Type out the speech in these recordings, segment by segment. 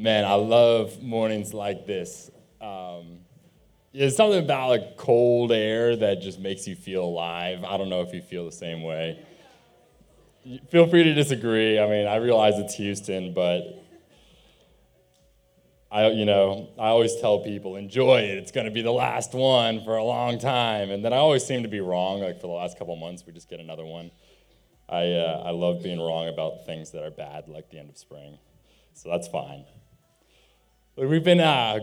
Man, I love mornings like this. Um, there's something about like cold air that just makes you feel alive. I don't know if you feel the same way. Feel free to disagree. I mean, I realize it's Houston, but I, you know, I always tell people, enjoy it. It's going to be the last one for a long time. And then I always seem to be wrong. Like for the last couple months, we just get another one. I, uh, I love being wrong about things that are bad, like the end of spring. So that's fine. We've been, uh,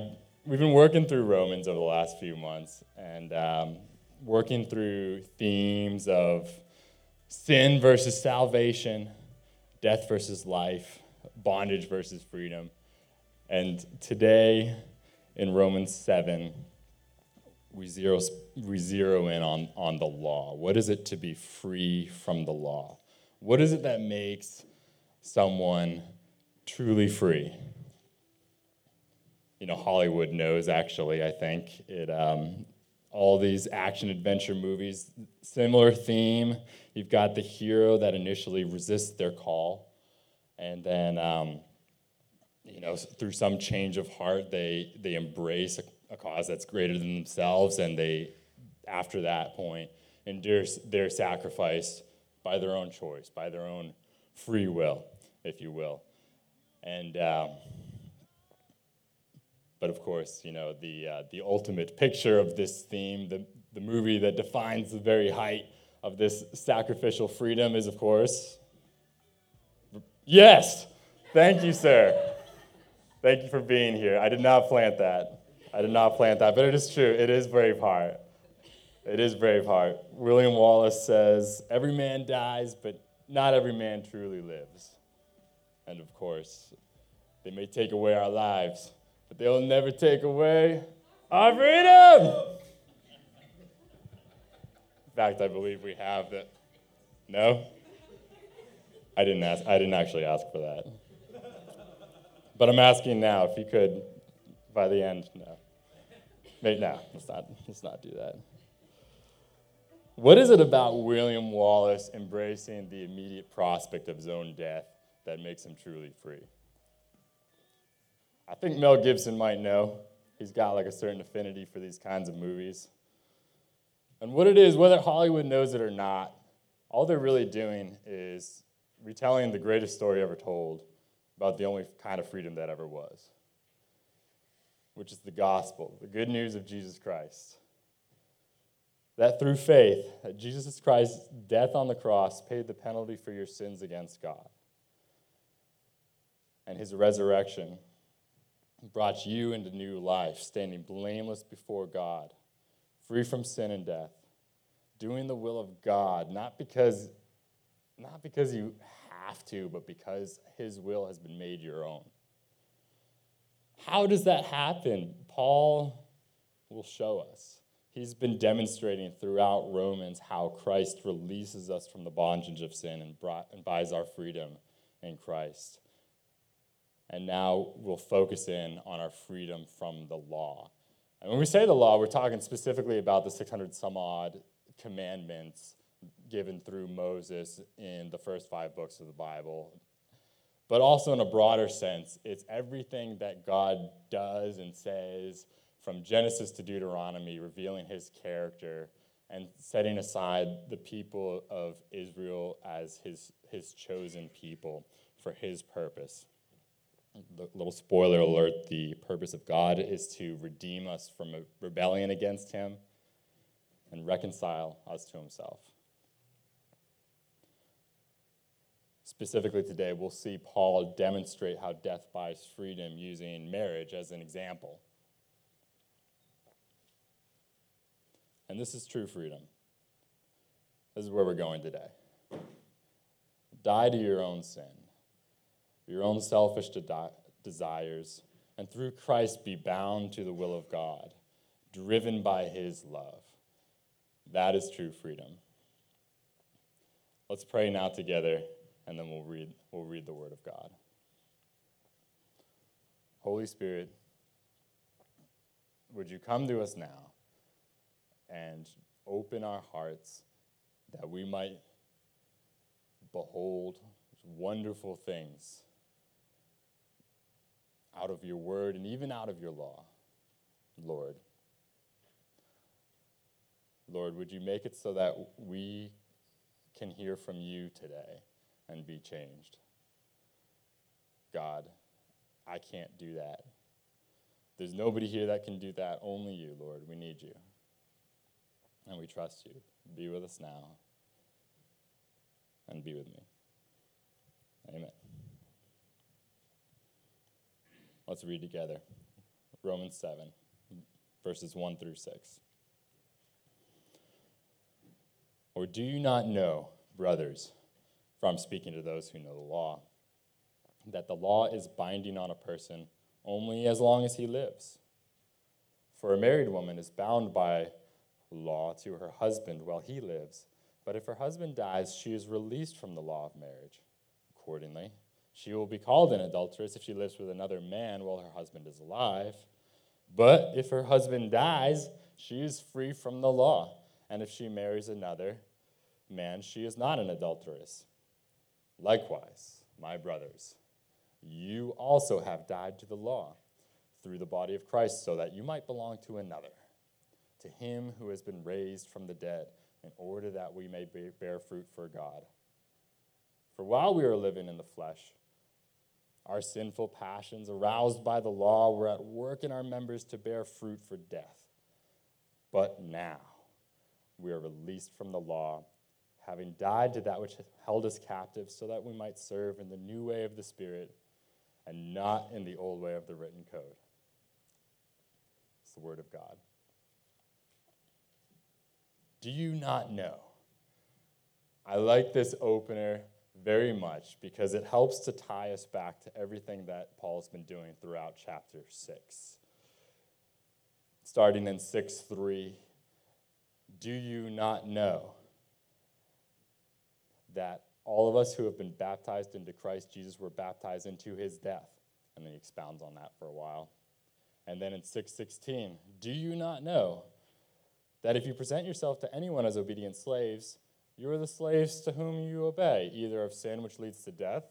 we've been working through Romans over the last few months and um, working through themes of sin versus salvation, death versus life, bondage versus freedom. And today in Romans 7, we zero, we zero in on, on the law. What is it to be free from the law? What is it that makes someone truly free? You know, Hollywood knows actually, I think. It, um, all these action adventure movies, similar theme. You've got the hero that initially resists their call, and then um, you know, through some change of heart, they, they embrace a, a cause that's greater than themselves, and they, after that point, endure their sacrifice by their own choice, by their own free will, if you will. And, um, but of course, you know, the, uh, the ultimate picture of this theme, the, the movie that defines the very height of this sacrificial freedom is, of course, yes, thank you, sir. Thank you for being here. I did not plant that. I did not plant that, but it is true. It is Braveheart. It is Braveheart. William Wallace says, Every man dies, but not every man truly lives. And of course, they may take away our lives, but they'll never take away our freedom. In fact, I believe we have that. No? I didn't ask. I didn't actually ask for that. But I'm asking now if you could, by the end, no. Maybe, no, let's not, let's not do that. What is it about William Wallace embracing the immediate prospect of his own death that makes him truly free? I think Mel Gibson might know. He's got like a certain affinity for these kinds of movies. And what it is, whether Hollywood knows it or not, all they're really doing is retelling the greatest story ever told about the only kind of freedom that ever was, which is the gospel, the good news of Jesus Christ. That through faith, that Jesus Christ's death on the cross paid the penalty for your sins against God. And his resurrection brought you into new life, standing blameless before God, free from sin and death, doing the will of God, not because, not because you have to, but because his will has been made your own. How does that happen? Paul will show us. He's been demonstrating throughout Romans how Christ releases us from the bondage of sin and, brought, and buys our freedom in Christ. And now we'll focus in on our freedom from the law. And when we say the law, we're talking specifically about the 600 some odd commandments given through Moses in the first five books of the Bible. But also, in a broader sense, it's everything that God does and says from Genesis to Deuteronomy, revealing his character and setting aside the people of Israel as his, his chosen people for his purpose. Little spoiler alert the purpose of God is to redeem us from a rebellion against him and reconcile us to himself. Specifically today, we'll see Paul demonstrate how death buys freedom using marriage as an example. And this is true freedom. This is where we're going today. Die to your own sin, your own selfish de- desires, and through Christ be bound to the will of God, driven by his love. That is true freedom. Let's pray now together and then we'll read, we'll read the Word of God. Holy Spirit, would you come to us now and open our hearts that we might behold wonderful things out of your word and even out of your law, Lord. Lord, would you make it so that we can hear from you today and be changed? God, I can't do that. There's nobody here that can do that, only you, Lord. We need you. And we trust you. Be with us now and be with me. Amen. Let's read together Romans 7, verses 1 through 6. Or do you not know, brothers, from speaking to those who know the law, that the law is binding on a person only as long as he lives? For a married woman is bound by law to her husband while he lives, but if her husband dies, she is released from the law of marriage. Accordingly, she will be called an adulteress if she lives with another man while her husband is alive. But if her husband dies, she is free from the law. And if she marries another man, she is not an adulteress. Likewise, my brothers, you also have died to the law through the body of Christ, so that you might belong to another, to him who has been raised from the dead, in order that we may bear fruit for God. For while we were living in the flesh, our sinful passions, aroused by the law, were at work in our members to bear fruit for death. But now we are released from the law, having died to that which held us captive, so that we might serve in the new way of the Spirit and not in the old way of the written code. It's the Word of God. Do you not know? I like this opener very much because it helps to tie us back to everything that Paul's been doing throughout chapter 6. Starting in 6 3, do you not know that all of us who have been baptized into Christ Jesus were baptized into his death? And then he expounds on that for a while. And then in 616, do you not know that if you present yourself to anyone as obedient slaves, you are the slaves to whom you obey, either of sin, which leads to death,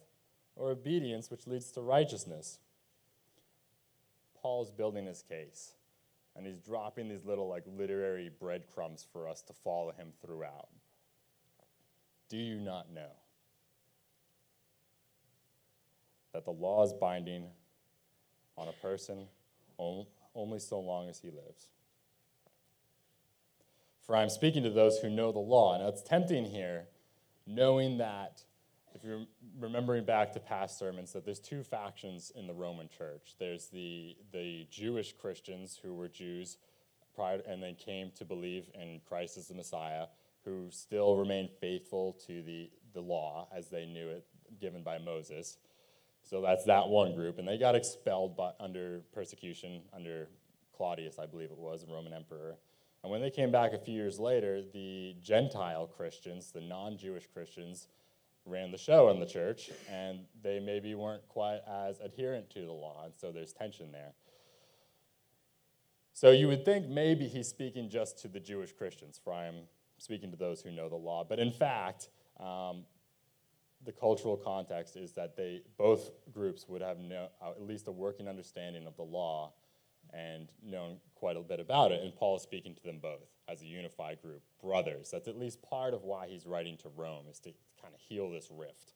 or obedience, which leads to righteousness. Paul's building his case, and he's dropping these little like literary breadcrumbs for us to follow him throughout. Do you not know that the law is binding on a person only so long as he lives? For I'm speaking to those who know the law. Now, it's tempting here, knowing that, if you're remembering back to past sermons, that there's two factions in the Roman church. There's the, the Jewish Christians who were Jews prior, and then came to believe in Christ as the Messiah, who still remained faithful to the, the law as they knew it given by Moses. So that's that one group. And they got expelled by, under persecution under Claudius, I believe it was, a Roman emperor. And when they came back a few years later, the Gentile Christians, the non Jewish Christians, ran the show in the church, and they maybe weren't quite as adherent to the law, and so there's tension there. So you would think maybe he's speaking just to the Jewish Christians, for I am speaking to those who know the law. But in fact, um, the cultural context is that they both groups would have no, uh, at least a working understanding of the law and known quite a bit about it. And Paul is speaking to them both as a unified group, brothers. That's at least part of why he's writing to Rome, is to kind of heal this rift.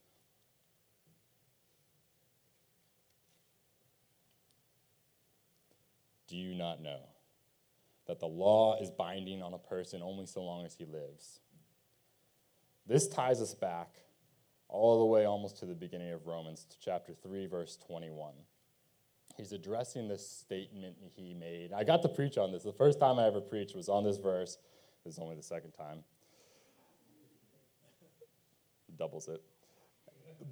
Do you not know that the law is binding on a person only so long as he lives? This ties us back all the way almost to the beginning of Romans, to chapter 3, verse 21 he's addressing this statement he made. I got to preach on this. The first time I ever preached was on this verse. This is only the second time. Doubles it.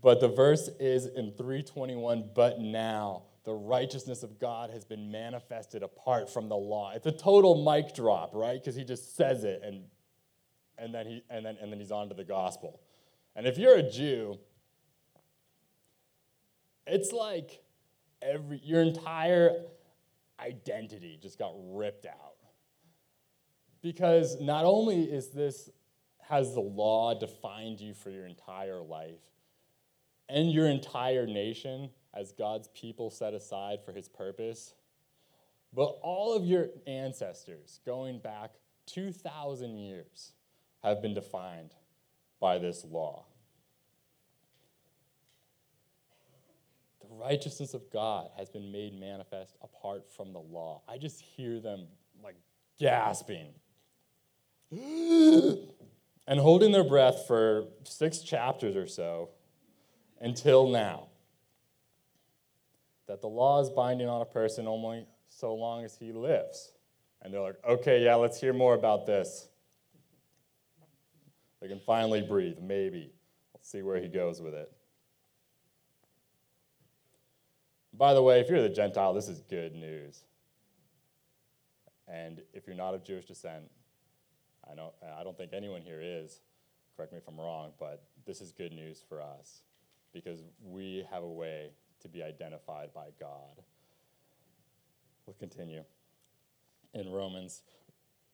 But the verse is in 321, but now the righteousness of God has been manifested apart from the law. It's a total mic drop, right? Because he just says it and and then he and then and then he's on to the gospel. And if you're a Jew, it's like every your entire identity just got ripped out. Because not only is this has the law defined you for your entire life and your entire nation, as God's people set aside for his purpose. But all of your ancestors, going back 2,000 years, have been defined by this law. The righteousness of God has been made manifest apart from the law. I just hear them like gasping and holding their breath for six chapters or so until now. That the law is binding on a person only so long as he lives. And they're like, okay, yeah, let's hear more about this. They can finally breathe, maybe. Let's see where he goes with it. By the way, if you're the Gentile, this is good news. And if you're not of Jewish descent, I don't, I don't think anyone here is. Correct me if I'm wrong, but this is good news for us because we have a way to be identified by God. We'll continue. In Romans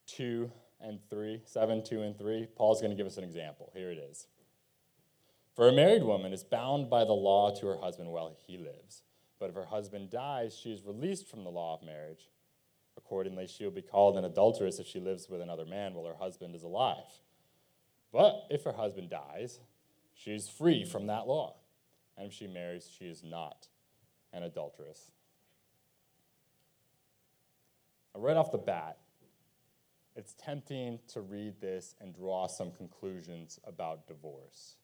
2 and 3, 7, 2 and 3, Paul's going to give us an example. Here it is. For a married woman is bound by the law to her husband while he lives. But if her husband dies, she is released from the law of marriage. Accordingly, she will be called an adulteress if she lives with another man while her husband is alive. But if her husband dies, she is free from that law. And if she marries, she is not an adulteress. Right off the bat, it's tempting to read this and draw some conclusions about divorce.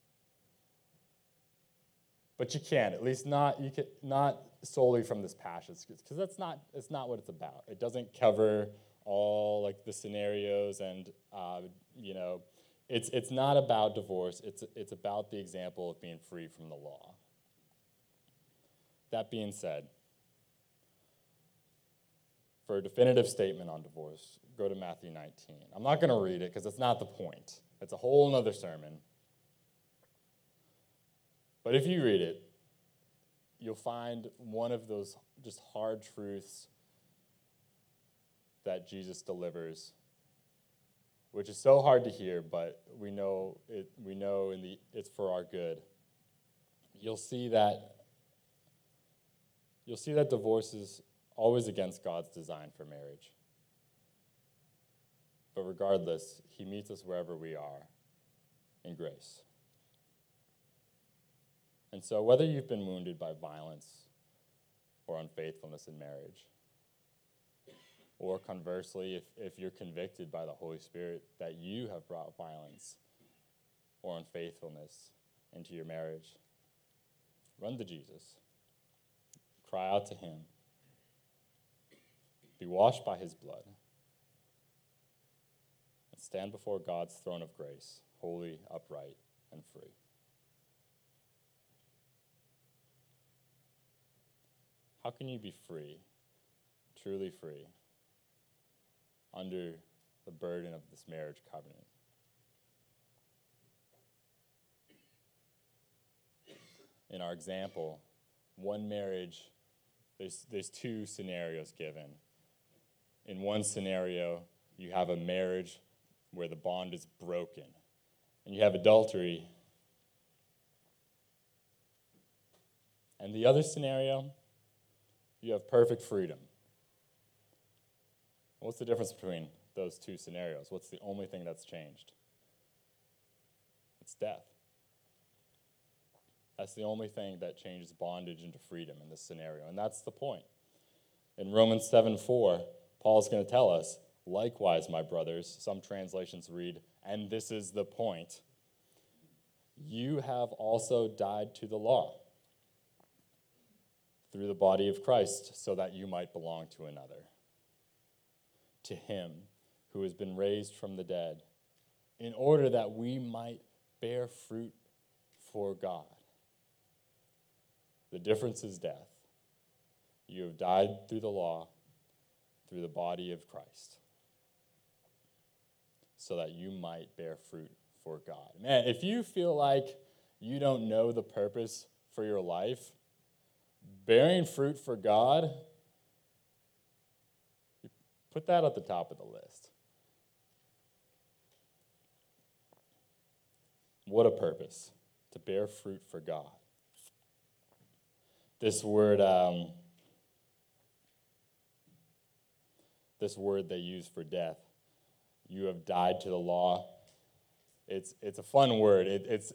But you can't, at least not you can not solely from this passage, because that's not it's not what it's about. It doesn't cover all like the scenarios and uh, you know it's it's not about divorce. It's it's about the example of being free from the law. That being said, for a definitive statement on divorce, go to Matthew 19. I'm not going to read it because it's not the point. It's a whole other sermon. But if you read it, you'll find one of those just hard truths that Jesus delivers, which is so hard to hear, but we know it, we know in the, it's for our good. You'll see that you'll see that divorce is always against God's design for marriage. But regardless, He meets us wherever we are in grace. And so, whether you've been wounded by violence or unfaithfulness in marriage, or conversely, if, if you're convicted by the Holy Spirit that you have brought violence or unfaithfulness into your marriage, run to Jesus. Cry out to Him. Be washed by His blood. And stand before God's throne of grace, holy, upright, and free. How can you be free, truly free, under the burden of this marriage covenant? In our example, one marriage, there's, there's two scenarios given. In one scenario, you have a marriage where the bond is broken, and you have adultery. And the other scenario, you have perfect freedom. What's the difference between those two scenarios? What's the only thing that's changed? It's death. That's the only thing that changes bondage into freedom in this scenario. And that's the point. In Romans 7 4, Paul's going to tell us, likewise, my brothers, some translations read, and this is the point, you have also died to the law through the body of Christ so that you might belong to another. To him who has been raised from the dead, in order that we might bear fruit for God. The difference is death. You have died through the law, through the body of Christ, so that you might bear fruit for God. Man, if you feel like you don't know the purpose for your life, bearing fruit for God, put that at the top of the list. What a purpose to bear fruit for God. this word, um, this word they use for death, you have died to the law. It's, it's a fun word. It, it's,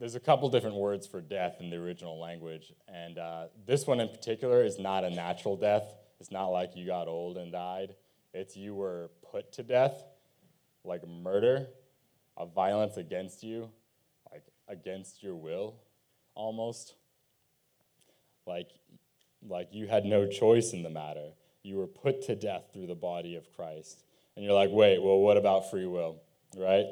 there's a couple different words for death in the original language, and uh, this one in particular is not a natural death. It's not like you got old and died. It's you were put to death, like murder, a violence against you, like against your will, almost. Like, like you had no choice in the matter. You were put to death through the body of Christ. And you're like, wait, well, what about free will, right?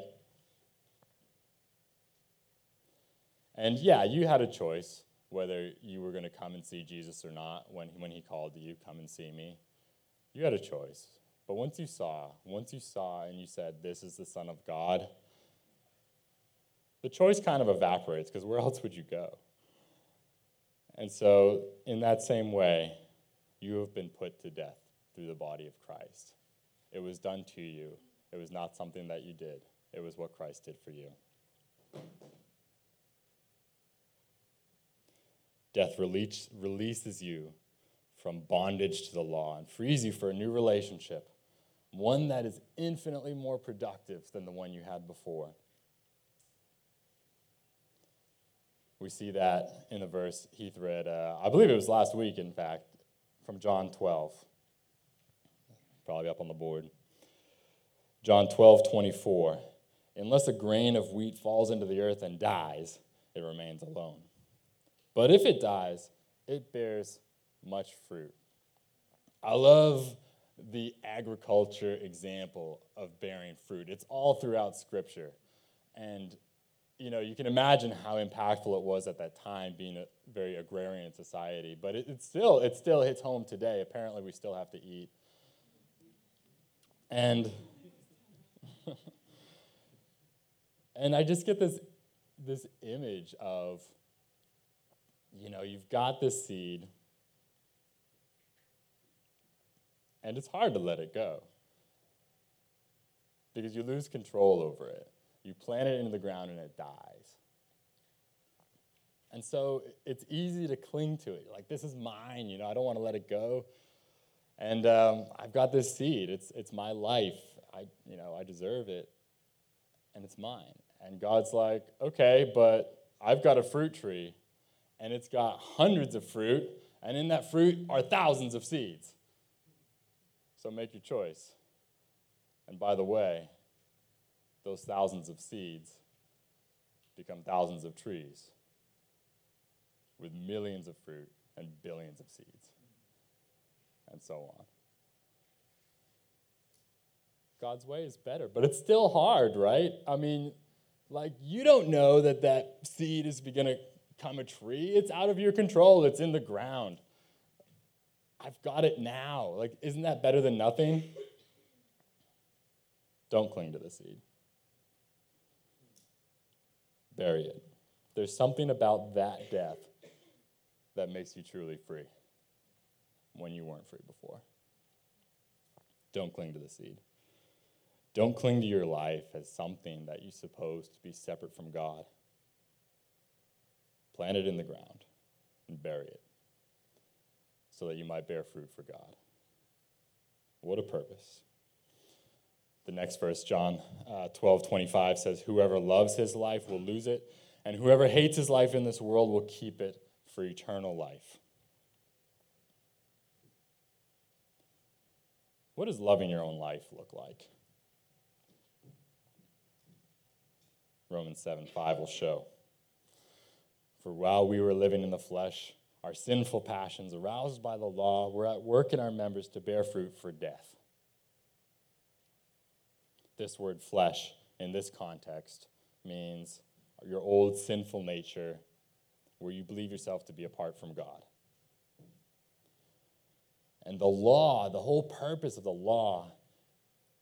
And yeah, you had a choice whether you were going to come and see Jesus or not when, when he called you, come and see me. You had a choice. But once you saw, once you saw and you said, this is the Son of God, the choice kind of evaporates because where else would you go? And so, in that same way, you have been put to death through the body of Christ. It was done to you, it was not something that you did, it was what Christ did for you. Death release, releases you from bondage to the law and frees you for a new relationship, one that is infinitely more productive than the one you had before. We see that in the verse Heath read, uh, I believe it was last week, in fact, from John 12. Probably up on the board. John 12, 24. Unless a grain of wheat falls into the earth and dies, it remains alone. But if it dies, it bears much fruit. I love the agriculture example of bearing fruit. It's all throughout Scripture. And, you know, you can imagine how impactful it was at that time, being a very agrarian society. But it, it still, it still hits home today. Apparently, we still have to eat. And, and I just get this, this image of you know, you've got this seed, and it's hard to let it go because you lose control over it. You plant it into the ground and it dies. And so it's easy to cling to it. Like, this is mine, you know, I don't want to let it go. And um, I've got this seed. It's, it's my life. I, you know, I deserve it, and it's mine. And God's like, okay, but I've got a fruit tree and it's got hundreds of fruit, and in that fruit are thousands of seeds. So make your choice. And by the way, those thousands of seeds become thousands of trees with millions of fruit and billions of seeds, and so on. God's way is better, but it's still hard, right? I mean, like, you don't know that that seed is going to become a tree. It's out of your control, it's in the ground. I've got it now. Like, isn't that better than nothing? Don't cling to the seed. Bury it. There's something about that death that makes you truly free when you weren't free before. Don't cling to the seed. Don't cling to your life as something that you suppose to be separate from God plant it in the ground, and bury it so that you might bear fruit for God. What a purpose. The next verse, John uh, 12 25, says, Whoever loves his life will lose it, and whoever hates his life in this world will keep it for eternal life. What does loving your own life look like? Romans 7 5 will show. For while we were living in the flesh, our sinful passions, aroused by the law, were at work in our members to bear fruit for death. This word flesh in this context means your old sinful nature where you believe yourself to be apart from God. And the law, the whole purpose of the law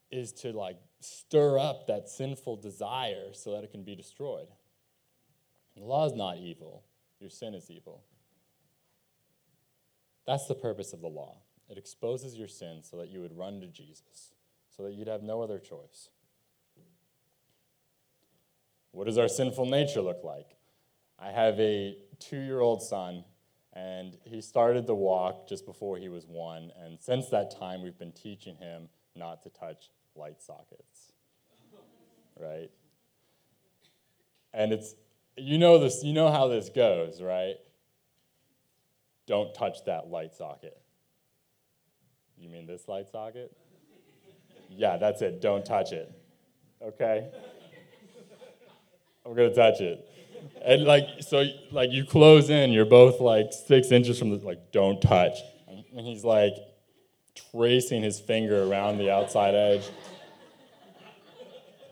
is to like stir up that sinful desire so that it can be destroyed. The law is not evil, your sin is evil. That's the purpose of the law. It exposes your sin so that you would run to Jesus, so that you'd have no other choice. What does our sinful nature look like? I have a two year old son, And he started to walk just before he was one. And since that time, we've been teaching him not to touch light sockets. Right? And it's, you know this, you know how this goes, right? Don't touch that light socket. You mean this light socket? yeah, that's it. Don't touch it. Okay? I'm gonna touch it. And like, so like you close in, you're both like six inches from the, like, don't touch. And he's like tracing his finger around the outside edge.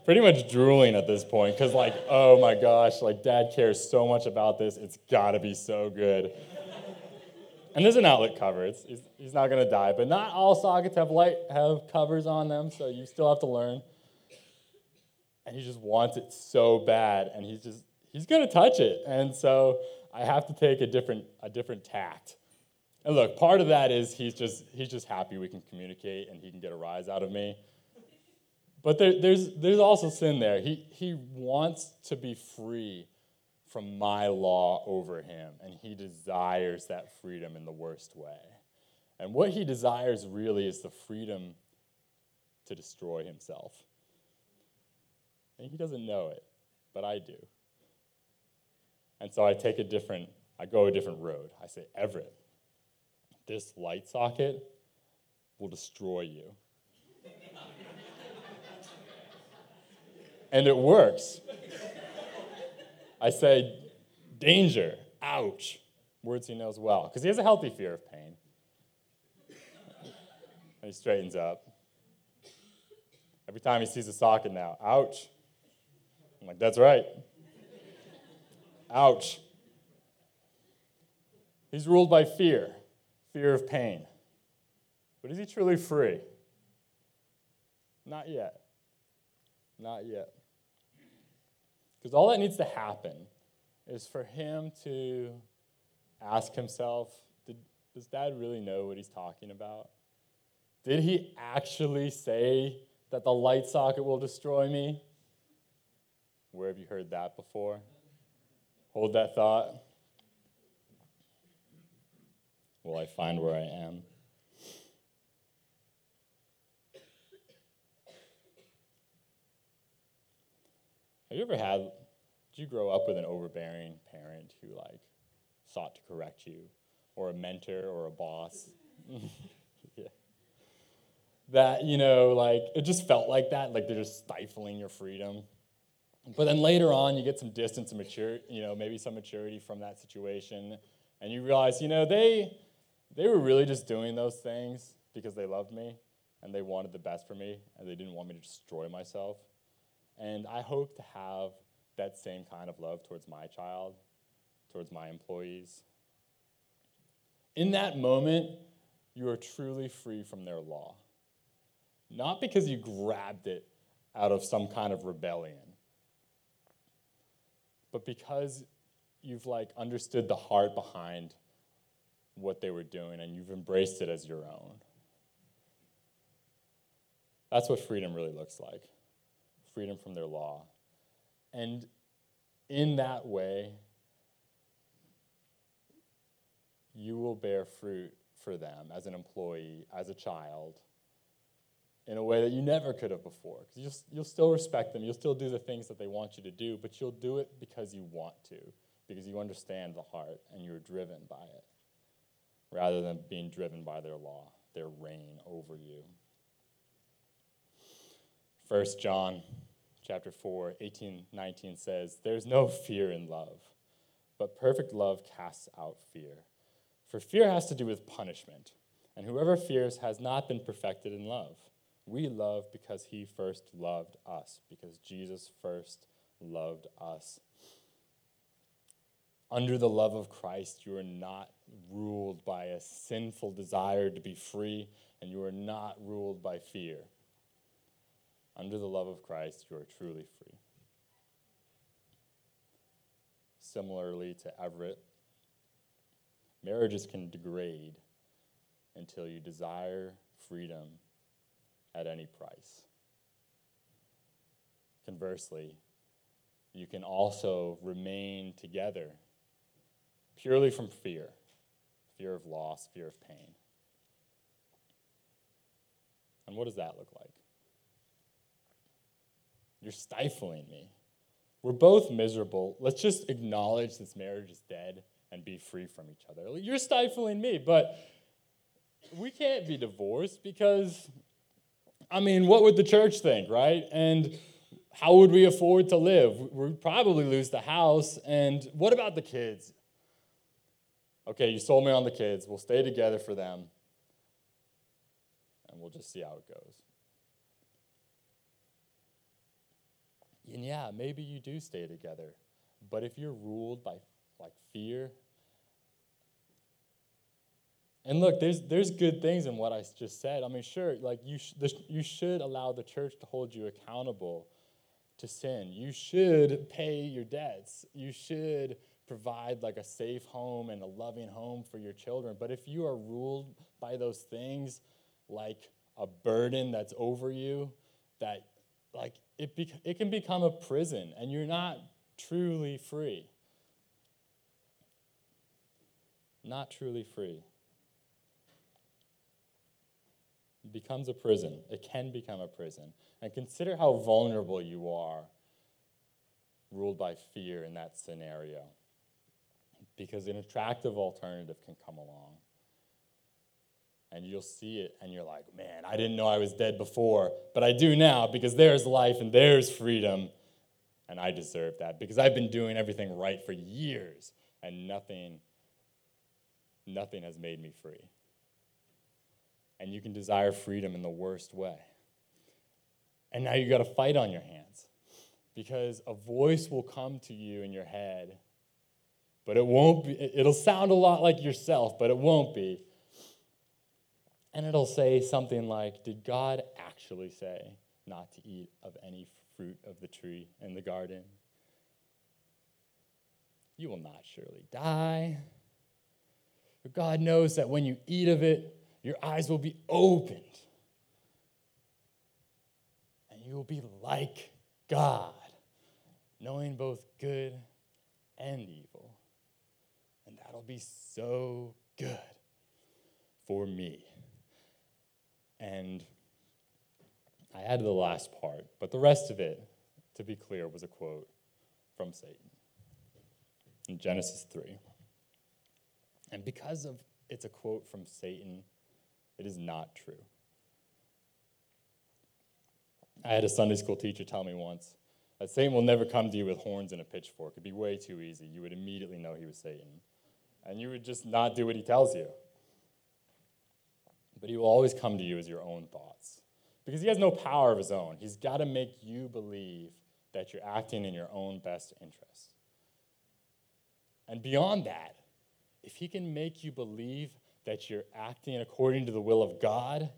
Pretty much drooling at this point, because like, oh my gosh, like dad cares so much about this, it's gotta be so good. And there's an outlet cover. It's, he's, he's not gonna die, but not all sockets have light have covers on them, so you still have to learn. And he just wants it so bad, and he's just he's to touch it. And so I have to take a different, a different tact. And look, part of that is he's just, he's just happy we can communicate and he can get a rise out of me. But there, there's, there's also sin there. He, he wants to be free from my law over him, and he desires that freedom in the worst way. And what he desires really is the freedom to destroy himself. And he doesn't know it, but I do. And so I take a different, I go a different road. I say, Everett, this light socket will destroy you. And it works. I say, danger, ouch, words he knows well, because he has a healthy fear of pain. And he straightens up. Every time he sees a socket now, ouch. I'm like, that's right. Ouch. He's ruled by fear, fear of pain. But is he truly free? Not yet. Not yet. Because all that needs to happen is for him to ask himself Does dad really know what he's talking about? Did he actually say that the light socket will destroy me? Where have you heard that before? Hold that thought. Will I find where I am? Have you ever had, did you grow up with an overbearing parent who like sought to correct you, or a mentor or a boss? That, you know, like it just felt like that, like they're just stifling your freedom. But then later on, you get some distance and mature, you know, maybe some maturity from that situation, and you realize, you know, they they were really just doing those things because they loved me and they wanted the best for me and they didn't want me to destroy myself. And I hope to have that same kind of love towards my child, towards my employees. In that moment, you are truly free from their law. Not because you grabbed it out of some kind of rebellion, but because you've like understood the heart behind what they were doing and you've embraced it as your own. That's what freedom really looks like freedom from their law. And in that way, you will bear fruit for them as an employee, as a child, in a way that you never could have before. You'll, you'll still respect them, you'll still do the things that they want you to do, but you'll do it because you want to, because you understand the heart and you're driven by it, rather than being driven by their law, their reign over you. 1 John chapter 4, 18, 19 says, There's no fear in love, but perfect love casts out fear. For fear has to do with punishment, and whoever fears has not been perfected in love. We love because he first loved us, because Jesus first loved us. Under the love of Christ, you are not ruled by a sinful desire to be free, and you are not ruled by fear. Under the love of Christ, you are truly free. Similarly to Everett, marriages can degrade until you desire freedom at any price. Conversely, you can also remain together purely from fear, fear of loss, fear of pain. And what does that look like? You're stifling me. We're both miserable. Let's just acknowledge this marriage is dead and be free from each other. You're stifling me, but we can't be divorced because, I mean, what would the church think, right? And how would we afford to live? We'd probably lose the house. And what about the kids? Okay, you sold me on the kids. We'll stay together for them. And we'll just see how it goes. And yeah, maybe you do stay together. But if you're ruled by like fear, and look, there's, there's good things in what I just said. I mean, sure, like you, sh- the, you should allow the church to hold you accountable to sin. You should pay your debts. You should provide like a safe home and a loving home for your children. But if you are ruled by those things like a burden that's over you, that like it, be, it can become a prison and you're not truly free. Not truly free. It becomes a prison. It can become a prison. And consider how vulnerable you are ruled by fear in that scenario. Because an attractive alternative can come along. And you'll see it and you're like, man, I didn't know I was dead before, but I do now because there's life and there's freedom. And I deserve that because I've been doing everything right for years and nothing, nothing has made me free. And you can desire freedom in the worst way. And now you've got a fight on your hands because a voice will come to you in your head, but it won't be, it'll sound a lot like yourself, but it won't be. And it'll say something like, Did God actually say not to eat of any fruit of the tree in the garden? You will not surely die. But God knows that when you eat of it, your eyes will be opened and you will be like God, knowing both good and evil. And that'll be so good for me. And I added the last part, but the rest of it, to be clear, was a quote from Satan in Genesis 3. And because of it's a quote from Satan, it is not true. I had a Sunday school teacher tell me once that Satan will never come to you with horns and a pitchfork. It'd be way too easy. You would immediately know he was Satan. And you would just not do what he tells you. But he will always come to you as your own thoughts. Because he has no power of his own. He's got to make you believe that you're acting in your own best interest. And beyond that, if he can make you believe that you're acting according to the will of God,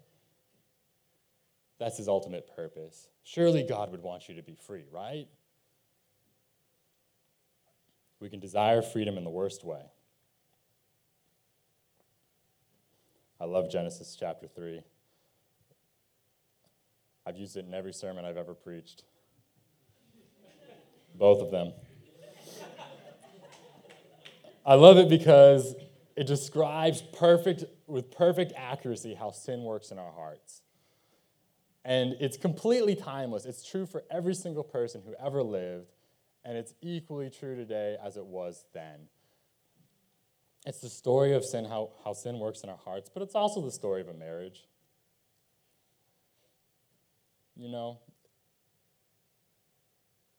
that's his ultimate purpose. Surely God would want you to be free, right? We can desire freedom in the worst way. Love Genesis chapter 3. I've used it in every sermon I've ever preached. Both of them. I love it because it describes perfect with perfect accuracy how sin works in our hearts. And it's completely timeless. It's true for every single person who ever lived, and it's equally true today as it was then. It's the story of sin, how, how sin works in our hearts, but it's also the story of a marriage. You know,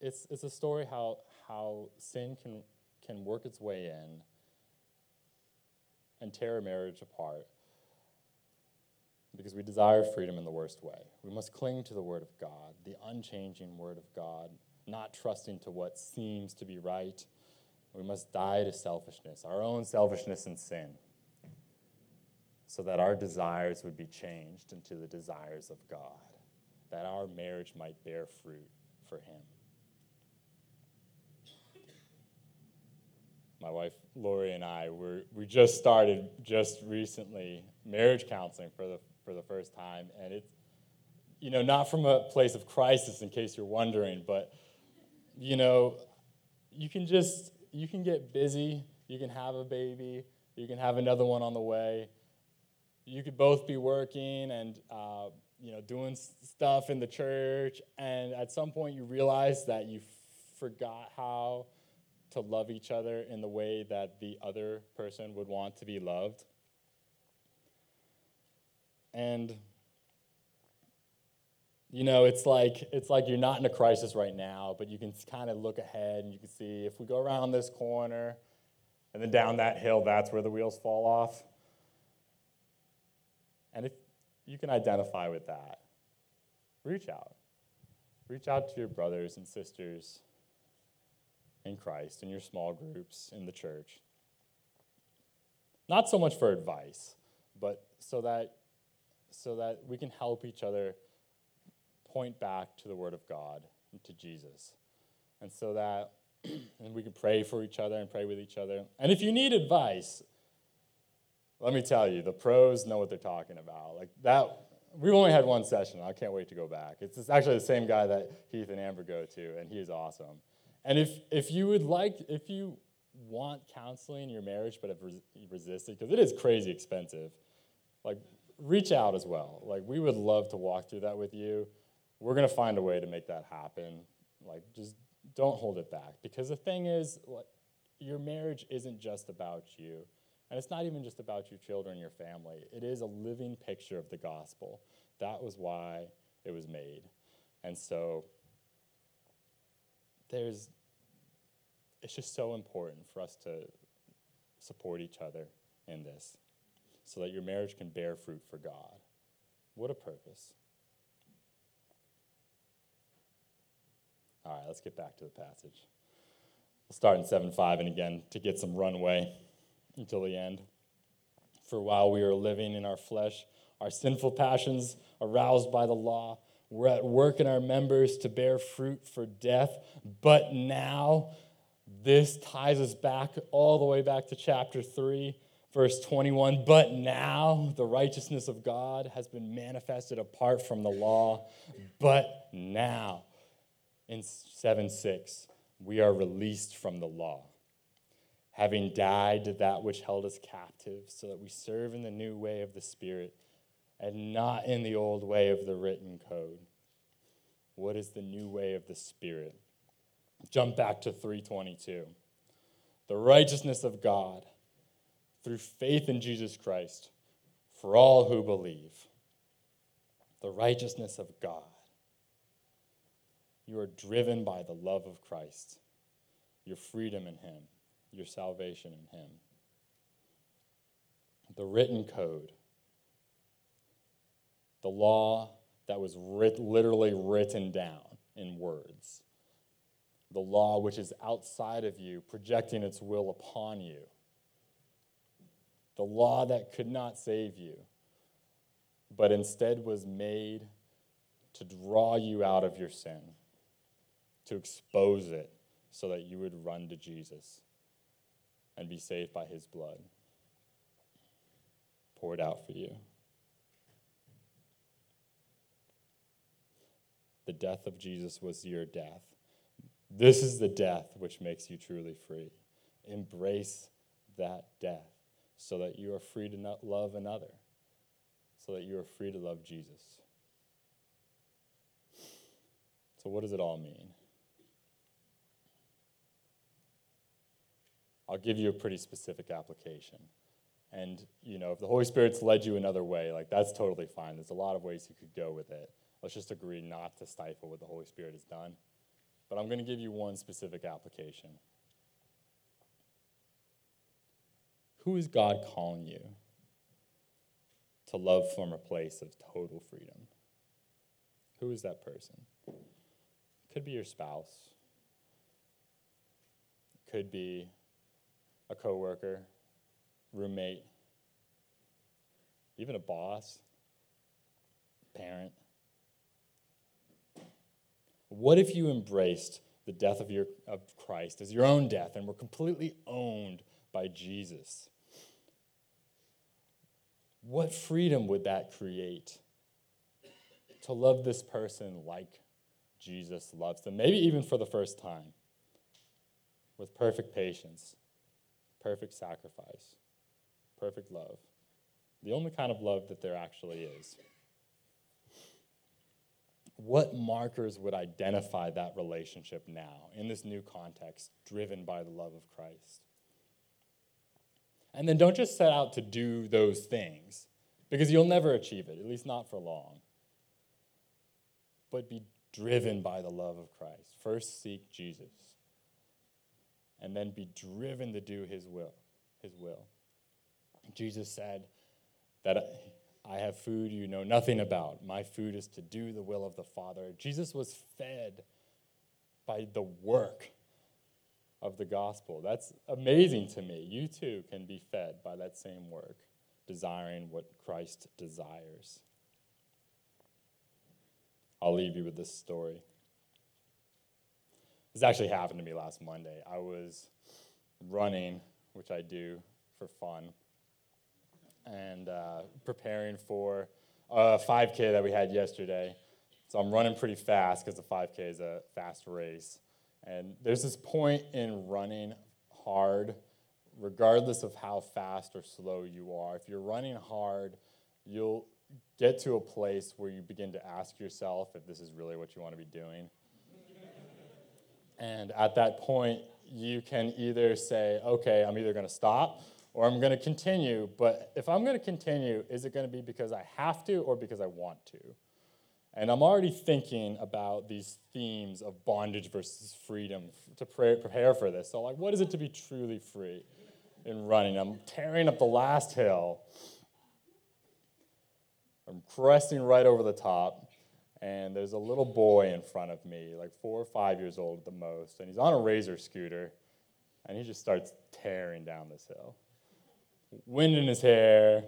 it's, it's a story how, how sin can, can work its way in and tear a marriage apart because we desire freedom in the worst way. We must cling to the Word of God, the unchanging Word of God, not trusting to what seems to be right. We must die to selfishness, our own selfishness and sin, so that our desires would be changed into the desires of God, that our marriage might bear fruit for Him. my wife Lori and I were we just started just recently marriage counseling for the for the first time. And it's, you know, not from a place of crisis, in case you're wondering, but, you know, you can just, you can get busy, you can have a baby, You can have another one on the way. You could both be working and uh, you know doing stuff in the church, and at some point you realize that you forgot how to love each other in the way that the other person would want to be loved. And you know, it's like it's like you're not in a crisis right now, but you can kind of look ahead and you can see if we go around this corner and then down that hill, that's where the wheels fall off. And if you can identify with that, reach out. Reach out to your brothers and sisters in Christ, in your small groups, in the church. Not so much for advice, but so that so that we can help each other point back to the Word of God and to Jesus. And so that and we can pray for each other and pray with each other. And if you need advice, let me tell you, the pros know what they're talking about. Like that, we've only had one session. I can't wait to go back. It's actually the same guy that Heath and Amber go to, and he is awesome. And if, if you would like, if you want counseling in your marriage but have res- resisted, because it is crazy expensive, like reach out as well. Like we would love to walk through that with you. We're gonna find a way to make that happen. Like just don't hold it back because the thing is, your marriage isn't just about you. And it's not even just about your children, your family. It is a living picture of the gospel. That was why it was made. And so there's it's just so important for us to support each other in this so that your marriage can bear fruit for God. What a purpose. All right, let's get back to the passage. We'll start in 7 5 and again to get some runway until the end. For while we are living in our flesh, our sinful passions aroused by the law, we're at work in our members to bear fruit for death. But now, this ties us back all the way back to chapter 3, verse 21. But now the righteousness of God has been manifested apart from the law. But now, in 7 6, we are released from the law, having died to that which held us captive, so that we serve in the new way of the Spirit and not in the old way of the written code. What is the new way of the Spirit? Jump back to 322. The righteousness of God through faith in Jesus Christ for all who believe. The righteousness of God. You are driven by the love of Christ, your freedom in Him, your salvation in Him. The written code, the law that was writ- literally written down in words, the law which is outside of you, projecting its will upon you, the law that could not save you, but instead was made to draw you out of your sin to expose it so that you would run to Jesus and be saved by his blood poured out for you. The death of Jesus was your death. This is the death which makes you truly free. Embrace that death so that you are free to love another, so that you are free to love Jesus. So, what does it all mean? I'll give you a pretty specific application. And, you know, if the Holy Spirit's led you another way, like that's totally fine. There's a lot of ways you could go with it. Let's just agree not to stifle what the Holy Spirit has done. But I'm going to give you one specific application. Who is God calling you to love from a place of total freedom? Who is that person? Could be your spouse. Could be a coworker, roommate, even a boss, parent. What if you embraced the death of, your, of Christ as your own death and were completely owned by Jesus? What freedom would that create to love this person like Jesus loves them, maybe even for the first time, with perfect patience? Perfect sacrifice. perfect love, the only kind of love that there actually is. What markers would identify that relationship now in this new context, driven by the love of Christ? And then don't just set out to do those things because you'll never achieve it, at least not for long. But be driven by the love of Christ. First seek Jesus and then be driven to do his will, his will. Jesus said that I have food you know nothing about. My food is to do the will of the Father. Jesus was fed by the work of the gospel. That's amazing to me. You too can be fed by that same work, desiring what Christ desires. I'll leave you with this story. This actually happened to me last Monday. I was running, which I do for fun, and uh, preparing for a 5K that we had yesterday. So I'm running pretty fast because the 5K is a fast race. And there's this point in running hard, regardless of how fast or slow you are. If you're running hard, you'll get to a place where you begin to ask yourself if this is really what you want to be doing. And at that point, you can either say, okay, I'm either going to stop or I'm going to continue. But if I'm going to continue, is it going to be because I have to or because I want to? And I'm already thinking about these themes of bondage versus freedom to pray, prepare for this. So, like, what is it to be truly free in running? I'm tearing up the last hill. I'm cresting right over the top, and there's a little boy in front of me, like four or five years old at the most, and he's on a razor scooter, and he just starts tearing down this hill. Wind in his hair,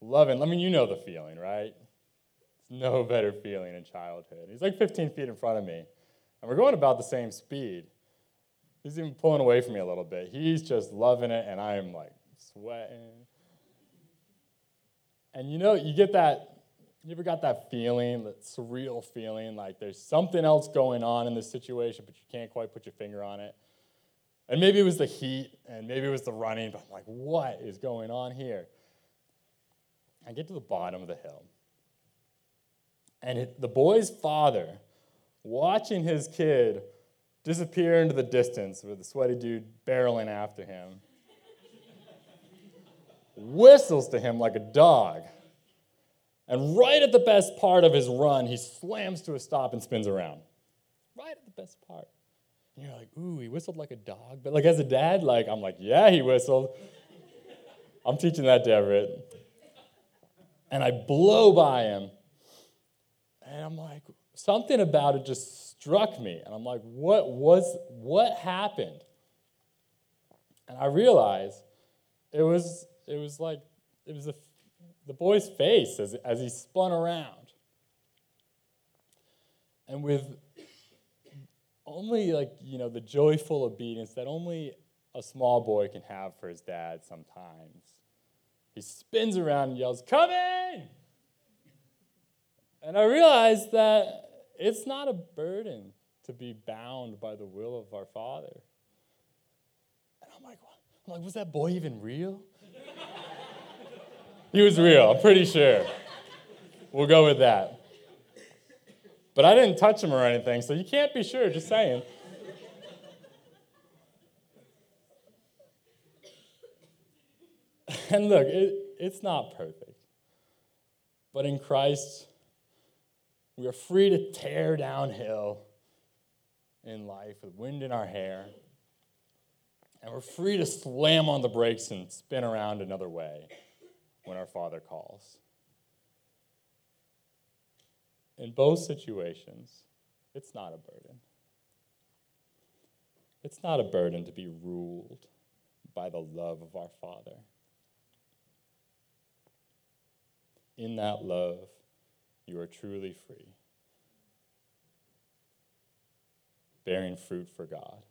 loving. I mean, you know the feeling, right? It's no better feeling in childhood. He's like 15 feet in front of me, and we're going about the same speed. He's even pulling away from me a little bit. He's just loving it, and I'm like sweating. And you know, you get that, you ever got that feeling, that surreal feeling, like there's something else going on in this situation, but you can't quite put your finger on it? And maybe it was the heat, and maybe it was the running, but I'm like, what is going on here? I get to the bottom of the hill. And it, the boy's father, watching his kid disappear into the distance with the sweaty dude barreling after him, whistles to him like a dog. And right at the best part of his run, he slams to a stop and spins around. Right at the best part. And you're like, ooh, he whistled like a dog. But like as a dad, like I'm like, yeah, he whistled. I'm teaching that to Everett. And I blow by him. And I'm like, something about it just struck me. And I'm like, what was what happened? And I realized it was it was like, it was a, the boy's face as, as he spun around. And with only like, you know, the joyful obedience that only a small boy can have for his dad sometimes, he spins around and yells, Come in! And I realized that it's not a burden to be bound by the will of our Father. And I'm like, I'm like, was that boy even real? He was real, I'm pretty sure. We'll go with that. But I didn't touch him or anything, so you can't be sure, just saying. and look, it, it's not perfect. But in Christ, we are free to tear downhill in life with wind in our hair. And we're free to slam on the brakes and spin around another way when our Father calls. In both situations, it's not a burden. It's not a burden to be ruled by the love of our Father. In that love, you are truly free, bearing fruit for God.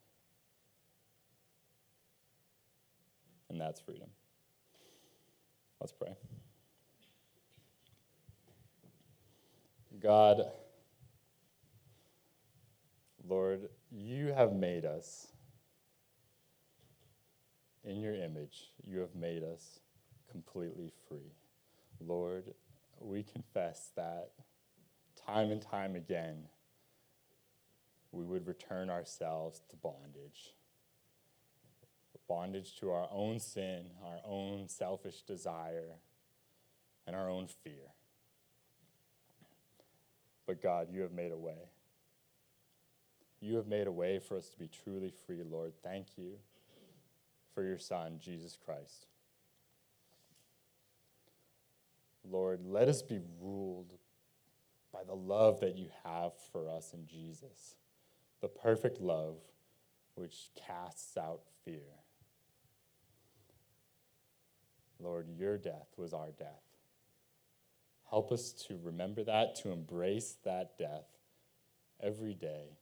And that's freedom. Let's pray. God, Lord, you have made us in your image. You have made us completely free. Lord, we confess that time and time again, we would return ourselves to bondage. Bondage to our own sin, our own selfish desire, and our own fear. But God, you have made a way. You have made a way for us to be truly free, Lord. Thank you for your Son, Jesus Christ. Lord, let us be ruled by the love that you have for us in Jesus, the perfect love which casts out fear. Lord, your death was our death. Help us to remember that, to embrace that death every day,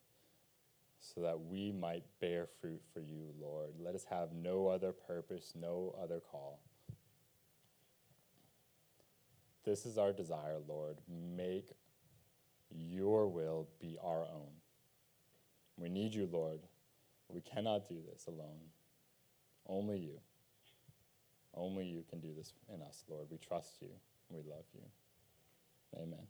so that we might bear fruit for you, Lord. Let us have no other purpose, no other call. This is our desire, Lord. Make your will be our own. We need you, Lord. We cannot do this alone. Only you. Only you can do this in us, Lord. We trust you. We love you. Amen.